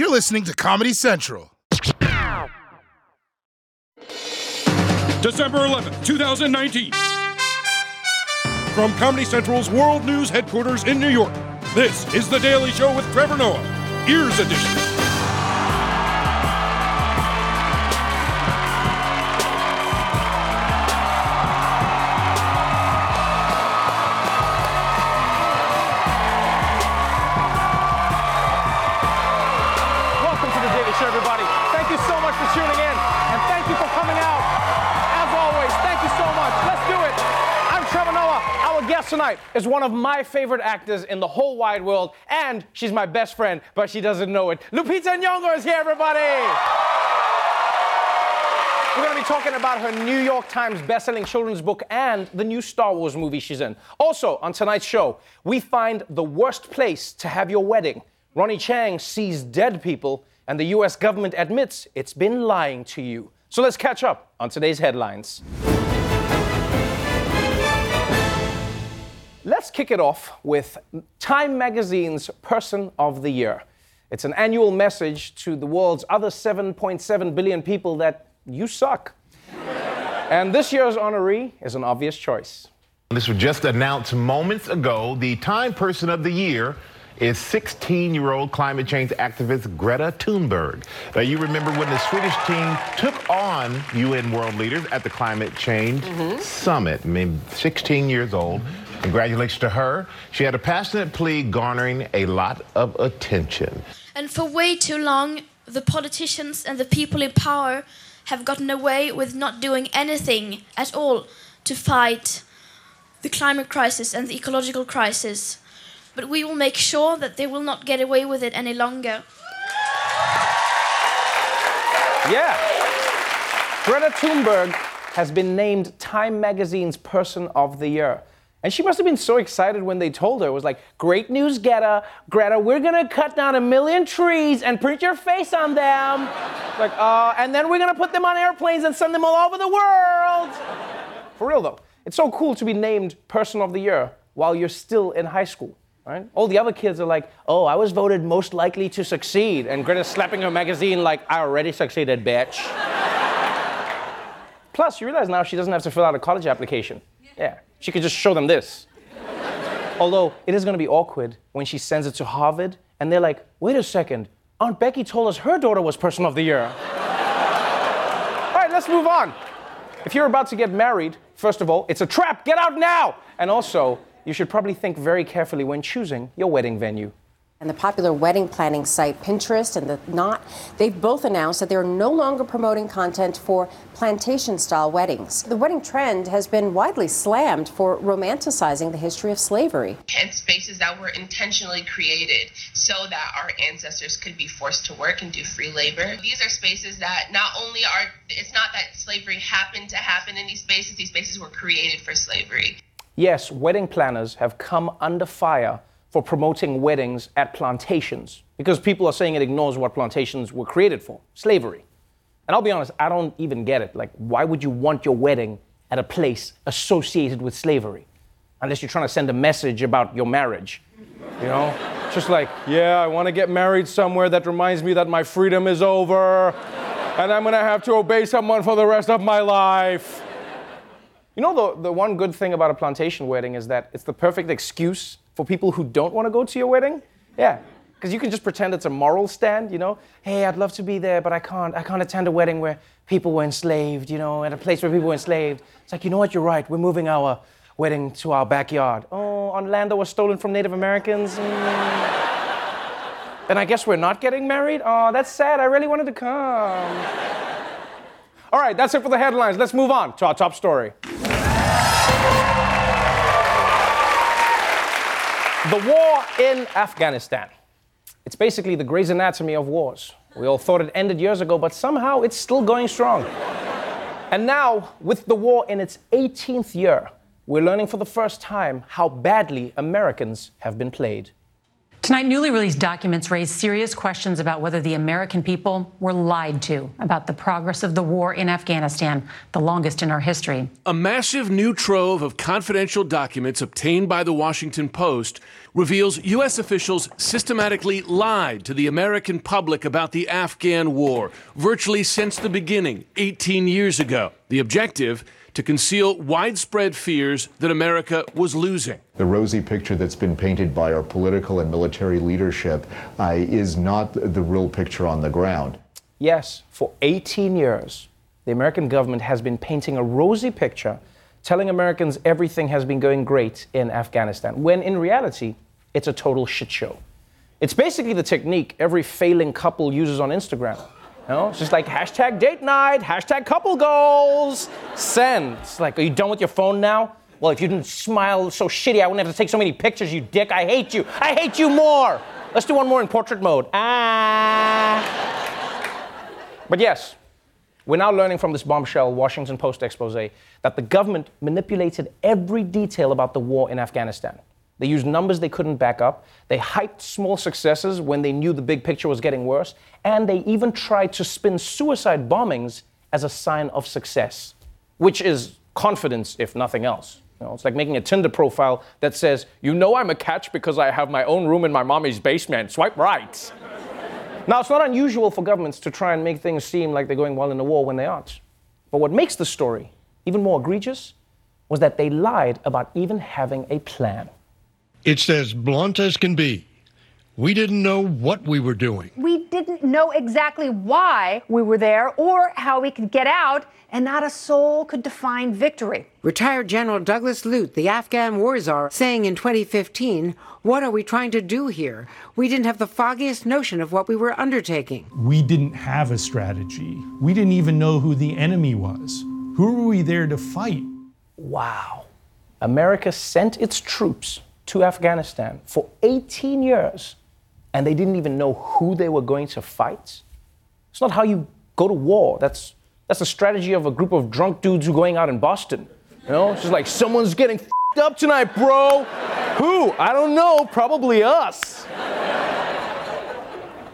You're listening to Comedy Central. December 11th, 2019. From Comedy Central's World News headquarters in New York, this is The Daily Show with Trevor Noah, Ears Edition. Tonight is one of my favorite actors in the whole wide world, and she's my best friend, but she doesn't know it. Lupita Nyong'o is here, everybody. We're going to be talking about her New York Times bestselling children's book and the new Star Wars movie she's in. Also, on tonight's show, we find the worst place to have your wedding. Ronny Chieng sees dead people, and the US government admits it's been lying to you. So let's catch up on today's headlines. Let's kick it off with Time Magazine's Person of the Year. It's an annual message to the world's other 7.7 billion people that you suck. and this year's honoree is an obvious choice. This was just announced moments ago. The Time Person of the Year is 16 year old climate change activist Greta Thunberg. Now, you remember when the Swedish team took on UN world leaders at the Climate Change mm-hmm. Summit. I mean, 16 years old. Congratulations to her. She had a passionate plea garnering a lot of attention. And for way too long, the politicians and the people in power have gotten away with not doing anything at all to fight the climate crisis and the ecological crisis. But we will make sure that they will not get away with it any longer. Yeah. Greta Thunberg has been named Time Magazine's Person of the Year. And she must have been so excited when they told her. It was like, great news, Greta. Greta, we're gonna cut down a million trees and print your face on them. like, uh, and then we're gonna put them on airplanes and send them all over the world. For real though, it's so cool to be named Person of the Year while you're still in high school. Right? All the other kids are like, oh, I was voted most likely to succeed. And Greta's slapping her magazine like, I already succeeded, bitch. Plus, you realize now she doesn't have to fill out a college application. Yeah, she could just show them this. Although it is to be awkward when she sends it to Harvard and they're like, wait a second, Aunt Becky told us her daughter was Person of the Year. all right, let's move on. If you're about to get married, first of all, it's a trap. Get out now. And also, you should probably think very carefully when choosing your wedding venue. And the popular wedding planning site Pinterest and the Knot, they've both announced that they're no longer promoting content for plantation style weddings. The wedding trend has been widely slammed for romanticizing the history of slavery. and spaces that were intentionally created so that our ancestors could be forced to work and do free labor. These are spaces that not only are, it's not that slavery happened to happen in these spaces, these spaces were created for slavery. Yes, wedding planners have come under fire for promoting weddings at plantations because people are saying it ignores what plantations were created for slavery. And I'll be honest, I don't even get it. Like, why would you want your wedding at a place associated with slavery? Unless you're trying to send a message about your marriage. You know? Just like, yeah, I want to get married somewhere that reminds me that my freedom is over and I'm going to have to obey someone for the rest of my life. You know, the, the one good thing about a plantation wedding is that it's the perfect excuse for people who don't want to go to your wedding. Yeah. Because you can just pretend it's a moral stand, you know? Hey, I'd love to be there, but I can't. I can't attend a wedding where people were enslaved, you know, at a place where people were enslaved. It's like, you know what, you're right. We're moving our wedding to our backyard. Oh, on land that was stolen from Native Americans. Mm. I guess we're not getting married? Oh, that's sad. I really wanted to come. All right, that's it for the headlines. Let's move on to our top story. The war in Afghanistan. It's basically the Grey's Anatomy of wars. We all thought it ended years ago, but somehow it's still going strong. and now, with the war in its 18th year, we're learning for the first time how badly Americans have been played. Tonight, newly released documents raise serious questions about whether the American people were lied to about the progress of the war in Afghanistan, the longest in our history. A massive new trove of confidential documents obtained by the Washington Post reveals U.S. officials systematically lied to the American public about the Afghan war virtually since the beginning, 18 years ago. The objective? To conceal widespread fears that America was losing. The rosy picture that's been painted by our political and military leadership uh, is not the real picture on the ground. Yes, for 18 years, the American government has been painting a rosy picture telling Americans everything has been going great in Afghanistan, when in reality, it's a total shit show. It's basically the technique every failing couple uses on Instagram. Know, it's just like hashtag date night, hashtag couple goals, send. It's like, are you done with your phone now? Well, if you didn't smile so shitty, I wouldn't have to take so many pictures, you dick. I hate you. I hate you more. Let's do one more in portrait mode. Ah. But yes, we're now learning from this bombshell Washington Post expose that the government manipulated every detail about the war in Afghanistan. They used numbers they couldn't back up. They hyped small successes when they knew the big picture was getting worse. And they even tried to spin suicide bombings as a sign of success, which is confidence, if nothing else. You know, it's like making a Tinder profile that says, You know, I'm a catch because I have my own room in my mommy's basement. Swipe right. Now, it's not unusual for governments to try and make things seem like they're going well in the war when they aren't. But what makes the story even more egregious was that they lied about even having a plan. It's as blunt as can be. We didn't know what we were doing. We didn't know exactly why we were there or how we could get out, and not a soul could define victory. Retired General Douglas Lute, the Afghan war czar, saying in 2015, What are we trying to do here? We didn't have the foggiest notion of what we were undertaking. We didn't have a strategy. We didn't even know who the enemy was. Who were we there to fight? Wow. America sent its troops to Afghanistan for 18 years and they didn't even know who they were going to fight. It's not how you go to war. That's that's the strategy of a group of drunk dudes who are going out in Boston. You know, it's just like someone's getting up tonight, bro. who? I don't know. Probably us.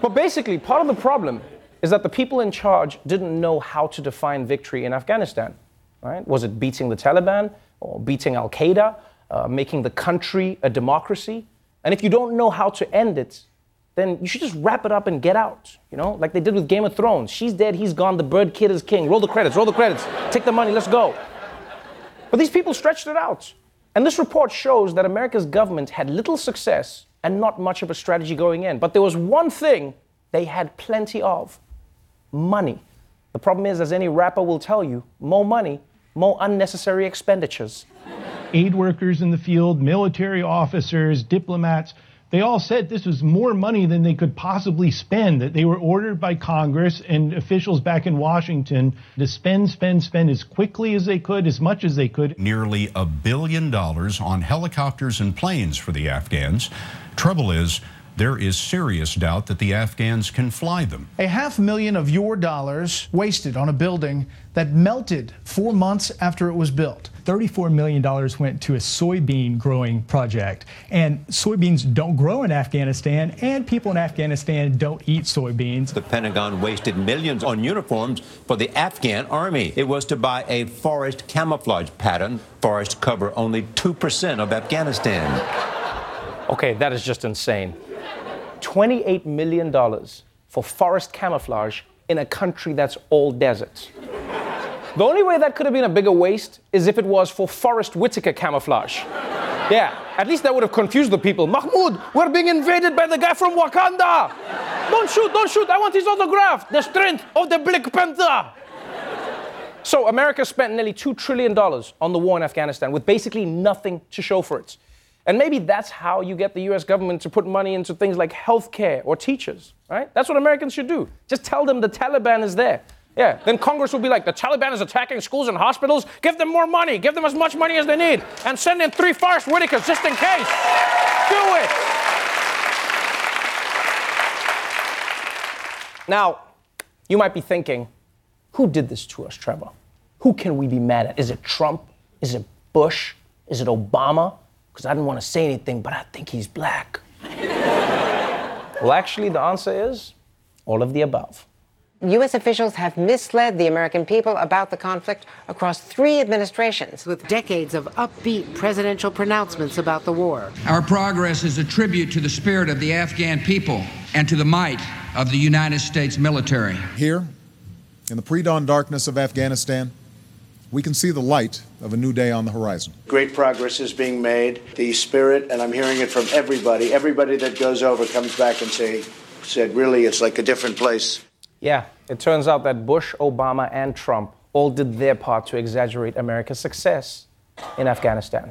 but basically, part of the problem is that the people in charge didn't know how to define victory in Afghanistan. Right? Was it beating the Taliban or beating Al Qaeda, uh, making the country a democracy? And if you don't know how to end it, then you should just wrap it up and get out. You know, like they did with Game of Thrones. She's dead, he's gone, the bird kid is king. Roll the credits, roll the credits, take the money, let's go. But these people stretched it out. And this report shows that America's government had little success and not much of a strategy going in. But there was one thing they had plenty of money. The problem is, as any rapper will tell you, more money, more unnecessary expenditures. Aid workers in the field, military officers, diplomats, they all said this was more money than they could possibly spend, that they were ordered by Congress and officials back in Washington to spend, spend, spend as quickly as they could, as much as they could. Nearly a billion dollars on helicopters and planes for the Afghans. Trouble is, there is serious doubt that the Afghans can fly them. A half million of your dollars wasted on a building that melted four months after it was built. $34 million went to a soybean growing project. And soybeans don't grow in Afghanistan, and people in Afghanistan don't eat soybeans. The Pentagon wasted millions on uniforms for the Afghan army. It was to buy a forest camouflage pattern. Forests cover only 2% of Afghanistan. Okay, that is just insane. $28 million for forest camouflage in a country that's all deserts. The only way that could have been a bigger waste is if it was for Forest Whitaker camouflage. Yeah, at least that would have confused the people. Mahmoud, we're being invaded by the guy from Wakanda. Don't shoot, don't shoot. I want his autograph. The strength of the Black Panther. So, America spent nearly $2 trillion on the war in Afghanistan with basically nothing to show for it. And maybe that's how you get the US government to put money into things like healthcare or teachers, right? That's what Americans should do. Just tell them the Taliban is there. Yeah, then Congress will be like, the Taliban is attacking schools and hospitals. Give them more money. Give them as much money as they need. And send in three Forest Whitakers just in case. Do it. Now, you might be thinking, who did this to us, Trevor? Who can we be mad at? Is it Trump? Is it Bush? Is it Obama? Because I didn't want to say anything, but I think he's black. well, actually, the answer is all of the above. U.S. officials have misled the American people about the conflict across three administrations, with decades of upbeat presidential pronouncements about the war. Our progress is a tribute to the spirit of the Afghan people and to the might of the United States military. Here, in the pre dawn darkness of Afghanistan, we can see the light of a new day on the horizon. Great progress is being made. The spirit, and I'm hearing it from everybody, everybody that goes over comes back and say, said, really, it's like a different place. Yeah, it turns out that Bush, Obama, and Trump all did their part to exaggerate America's success in Afghanistan.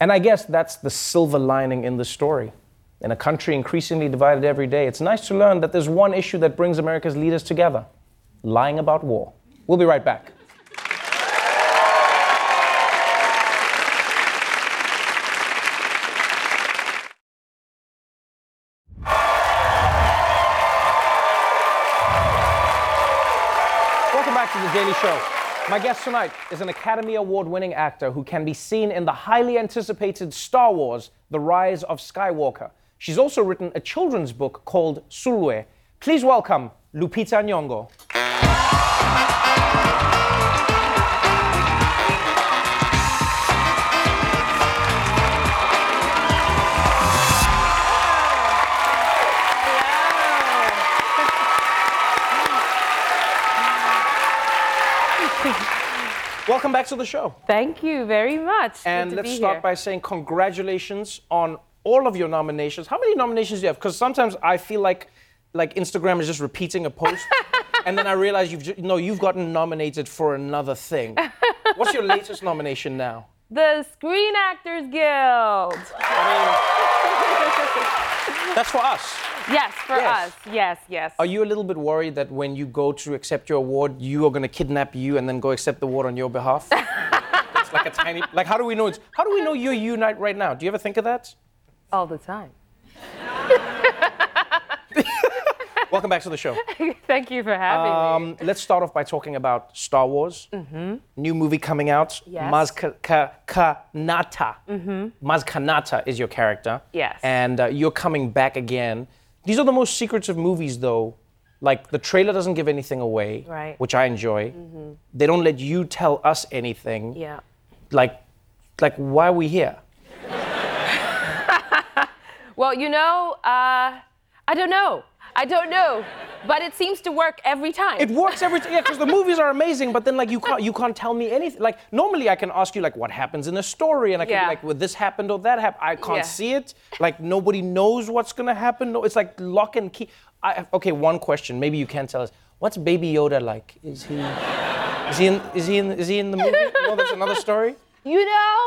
And I guess that's the silver lining in the story. In a country increasingly divided every day, it's nice to learn that there's one issue that brings America's leaders together lying about war. We'll be right back. Back to The Daily Show. My guest tonight is an Academy Award winning actor who can be seen in the highly anticipated Star Wars The Rise of Skywalker. She's also written a children's book called Sulwe. Please welcome Lupita Nyong'o. Welcome back to the show. Thank you very much. And let's start here. by saying congratulations on all of your nominations. How many nominations do you have? Because sometimes I feel like like Instagram is just repeating a post, and then I realize you've ju- no, you've gotten nominated for another thing. What's your latest nomination now? the Screen Actors Guild. That's for us. yes, for Yes. us. Yes, yes. Are you a little bit worried that when you go to accept your award, you are going to kidnap you and then go accept the award on your behalf? it's like a tiny. Like, how do we know it's? How do we know you're you night right now? Do you ever think of that? All the time. Welcome back to the show. Thank you for having me. Um, let's start off by talking about Star Wars. Mm-hmm. New movie coming out. Yes. Maz Ka- Ka- Kanata. Mhm. Maz Kanata is your character. Yes. And uh, you're coming back again. These are the most secretive movies, though. Like the trailer doesn't give anything away, Right. which I enjoy. Mhm. They don't let you tell us anything. Yeah. Like, like why are we here? Well, you know, uh, I don't know. I don't know. But it seems to work every time. It works every time. Yeah, because the movies are amazing, but then like you can't you can't tell me anything. Like normally I can ask you like what happens in a story, and I can Yeah. be like, well, this happened or that happened. I can't Yeah. see it. Like nobody knows what's gonna happen. No, it's like lock and key. I, okay, one question. Maybe you can tell us. What's Baby Yoda like? Is he is he in is he in is he in the movie? No, that's another story. You know,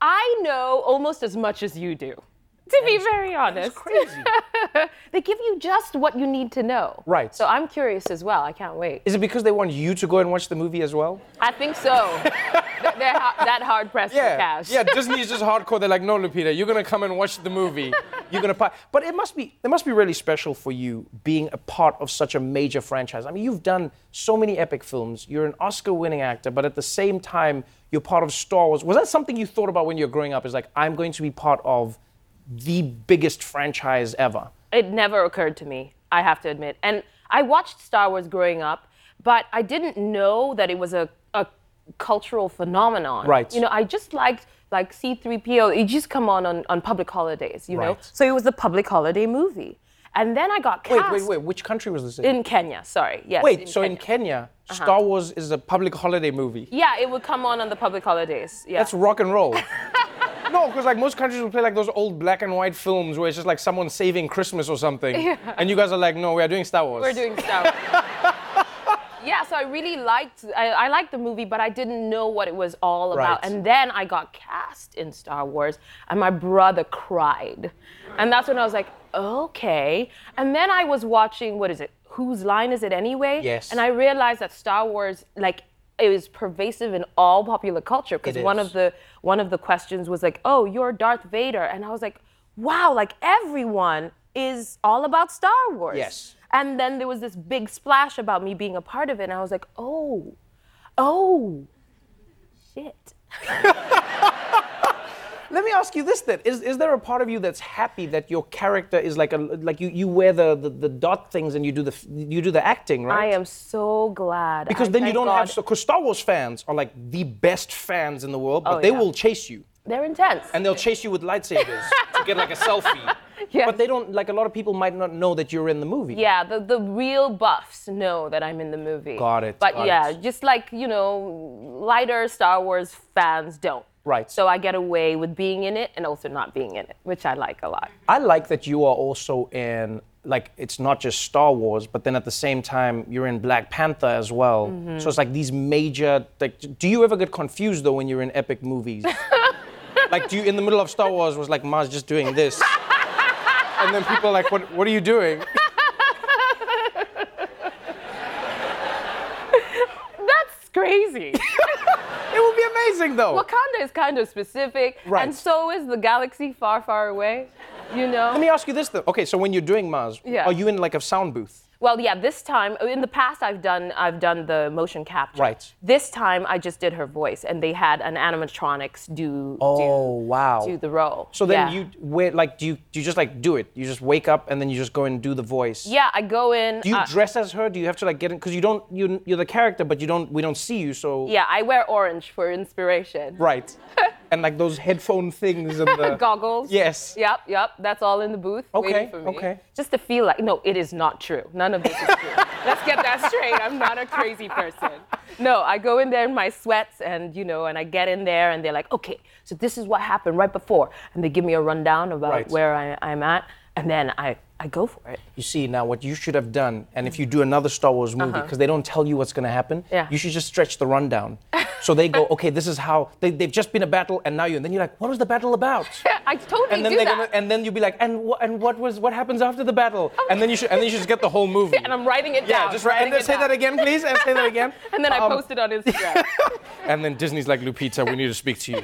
I know almost as much as you do. To be very honest. crazy. they give you just what you need to know. Right. So I'm curious as well. I can't wait. Is it because they want you to go and watch the movie as well? I think so. They're- ha- that hard pressed for cash. Yeah, Disney is just hardcore. They're like, no, Lupita, you're gonna come and watch the movie. You're gonna pay. But it must be, it must be really special for you being a part of such a major franchise. I mean, you've done so many epic films. You're an Oscar-winning actor, but at the same time, you're part of Star Wars. Was that something you thought about when you were growing up? Is like, I'm going to be part of the biggest franchise ever. It never occurred to me, I have to admit. And I watched Star Wars growing up, but I didn't know that it was a, a cultural phenomenon. Right. You know, I just liked like C3PO. It just come on, on on public holidays, you know. Right. So it was a public holiday movie. And then I got cast wait, wait. wait. Which country was this in? in Kenya. Sorry. Yes. wait, so in Kenya, Uh-huh. Star Wars is a public holiday movie. Yeah, it would come on on the public holidays. Yeah. That's rock and roll. no, because like most countries will play like those old black and white films where it's just like someone saving Christmas or something, Yeah. and you guys are like, no, we are doing Star Wars. We're doing Star Wars. yeah, so I really liked I, I liked the movie, but I didn't know what it was all about. Right. And then I got cast in Star Wars, and my brother cried, and that's when I was like, okay. And then I was watching what is it? Whose line is it anyway? Yes. And I realized that Star Wars like. It was pervasive in all popular culture because one of the one of the questions was like, "Oh, you're Darth Vader," and I was like, "Wow!" Like everyone is all about Star Wars. Yes. And then there was this big splash about me being a part of it, and I was like, oh, oh, shit. Let me ask you this then: Is, is there a part of you that's happy that your character is like a like you, you wear the, the, the dot things and you do the you do the acting, right? I am so glad. Because I then you don't God. have because Star Wars fans are like the best fans in the world, but Oh, they yeah. will chase you They're intense. and they'll chase you with lightsabers to get like a selfie. But they don't like a lot of people might not know that you're in the movie. Yeah, the, the real buffs know that I'm in the movie. Got it, But got yeah, it. just like, you know, lighter Star Wars fans don't. Right. So I get away with being in it and also not being in it, which I like a lot. I like that you are also in like it's not just Star Wars, but then at the same time you're in Black Panther as well. Mhm. So it's like these major. Like, do you ever get confused though when you're in epic movies? like, do you in the middle of Star Wars was like Maz just doing this, and then people are like, what What are you doing? That's crazy. it would be amazing though. Wakanda is kind of specific, Right. and so is the galaxy far, far away. You know. Let me ask you this though. Okay, so when you're doing Maz, Yeah. are you in like a sound booth? Well, yeah. This time, in the past, I've done I've done the motion capture. Right. This time, I just did her voice, and they had an animatronics do Oh wow. do the role. So then Yeah. you wait, like, do you do you just like do it? You just wake up and then you just go and do the voice. Yeah, I go in. Do you uh, dress as her? Do you have to like get in? Because you don't, you, you're the character, but you don't, we don't see you, so. Yeah, I wear orange for inspiration. Right. and like those headphone things and the. Goggles. Yes. Yep, yep. That's all in the booth Okay, waiting for me. okay. Just to feel like, no, it is not true. None of this is true. Let's get that straight. I'm not a crazy person. No, I go in there in my sweats and, you know, and I get in there and they're like, okay, so this is what happened right before. And they give me a rundown about Right. where I, I'm at. And then I, I go for it. You see, now what you should have done, and if you do another Star Wars movie, Uh-huh. because they don't tell you what's going to happen, Yeah. you should just stretch the rundown. so they go, okay, this is how, they, they've just been a battle, and now you, and then you're like, what was the battle about? I totally and then do that. gonna, and then you'll be like, and what, and what was, what happens after the battle? And then you should, and then you should just get the whole movie. and I'm writing it yeah, down. just write, and then say down. that again, please, and say that again. And then I Um, post it on Instagram. And then Disney's like, Lupita, we need to speak to you.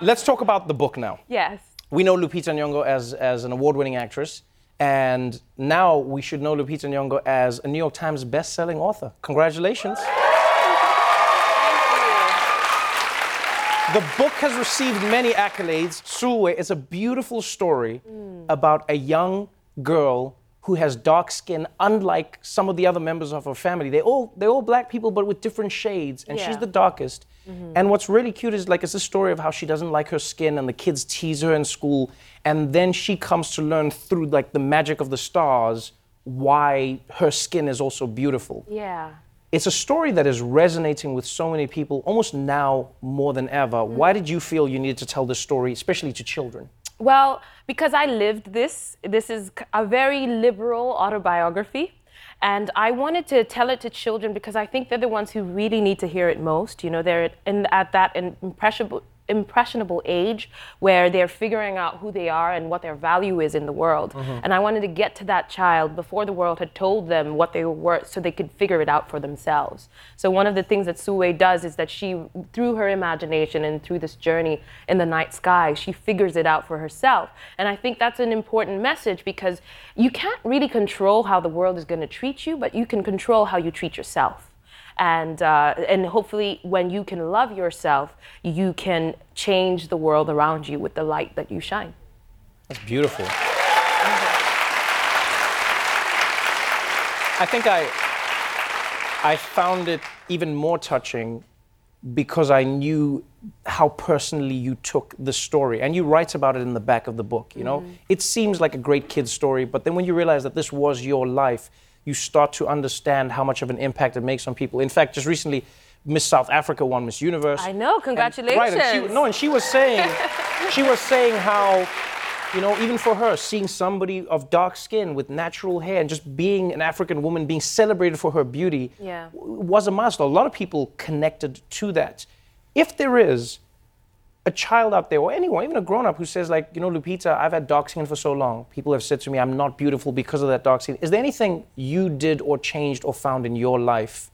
Let's talk about the book now. yes. We know Lupita Nyong'o as, as an award-winning actress, and now we should know Lupita Nyong'o as a New York Times best-selling author. Congratulations. The book has received many accolades. Sulwe is a beautiful story mm. about a young girl who has dark skin, unlike some of the other members of her family. They all they're all black people, but with different shades, and she's the darkest. Mm-hmm. And what's really cute is like it's a story of how she doesn't like her skin, and the kids tease her in school, and then she comes to learn through like the magic of the stars why her skin is also beautiful Yeah. it's a story that is resonating with so many people almost now more than ever. Mm-hmm. Why did you feel you needed to tell this story, especially to children? Well, because I lived this, this is a very liberal autobiography. And I wanted to tell it to children because I think they're the ones who really need to hear it most. You know, they're in, at that impressionable, impressionable age where they're figuring out who they are and what their value is in the world. Mhm. And I wanted to get to that child before the world had told them what they were worth so they could figure it out for themselves. So one of the things that Sulwe does is that she, through her imagination and through this journey in the night sky, she figures it out for herself. And I think that's an important message because you can't really control how the world is going to treat you, but you can control how you treat yourself and uh, and hopefully when you can love yourself you can change the world around you with the light that you shine That's beautiful. I think I I found it even more touching because I knew how personally you took the story. And you write about it in the back of the book, you know? It seems like a great kid's story, but then when you realize that this was your life, you start to understand how much of an impact it makes on people. In fact, just recently, Miss South Africa won Miss Universe. i know And- congratulations right, and she, no, and she was saying, she was saying how, you know, even for her, seeing somebody of dark skin with natural hair and just being an African woman, being celebrated for her beauty, yeah w- was a milestone. A lot of people connected to that. If there is a child out there, or anyone, even a grown up, who says, like, you know, Lupita, I've had dark skin for so long. People have said to me, I'm not beautiful because of that dark skin. Is there anything you did or changed or found in your life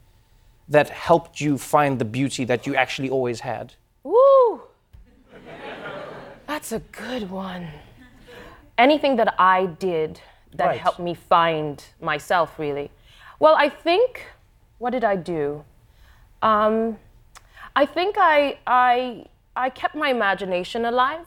that helped you find the beauty that you actually always had? Woo! That's a good one. Anything that I did that Right. helped me find myself, really. Well, I think, what did I do? Um, I think I, I, I kept my imagination alive.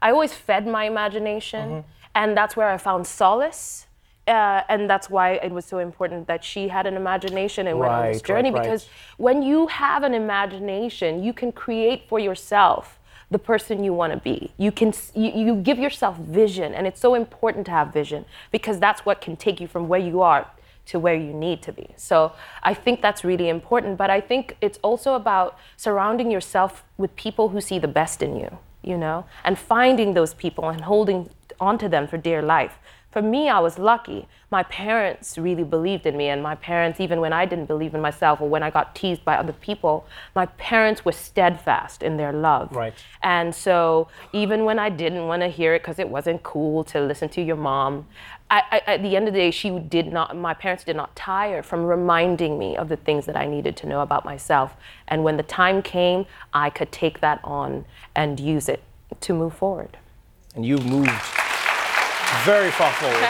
I always fed my imagination, Mm-hmm. and that's where I found solace. Uh, and that's why it was so important that she had an imagination and went on this journey right, right. because when you have an imagination, you can create for yourself the person you want to be. You can you, you give yourself vision, and it's so important to have vision because that's what can take you from where you are to where you need to be. So I think that's really important. But I think it's also about surrounding yourself with people who see the best in you, you know, and finding those people and holding onto them for dear life. For me, I was lucky. My parents really believed in me, and my parents, even when I didn't believe in myself or when I got teased by other people, my parents were steadfast in their love. Right. And so, even when I didn't want to hear it because it wasn't cool to listen to your mom, I, I, at the end of the day, she did not. My parents did not tire from reminding me of the things that I needed to know about myself. And when the time came, I could take that on and use it to move forward. And you've moved very far forward.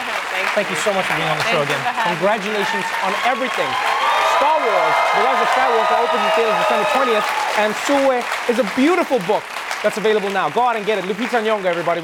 Thank you so much for being on the show Thank you again. for me. Congratulations on everything. Star Wars, The Rise of Skywalker opens in theaters December 20th, and Sulwe is a beautiful book that's available now. Go out and get it. Lupita Nyong'o, everybody.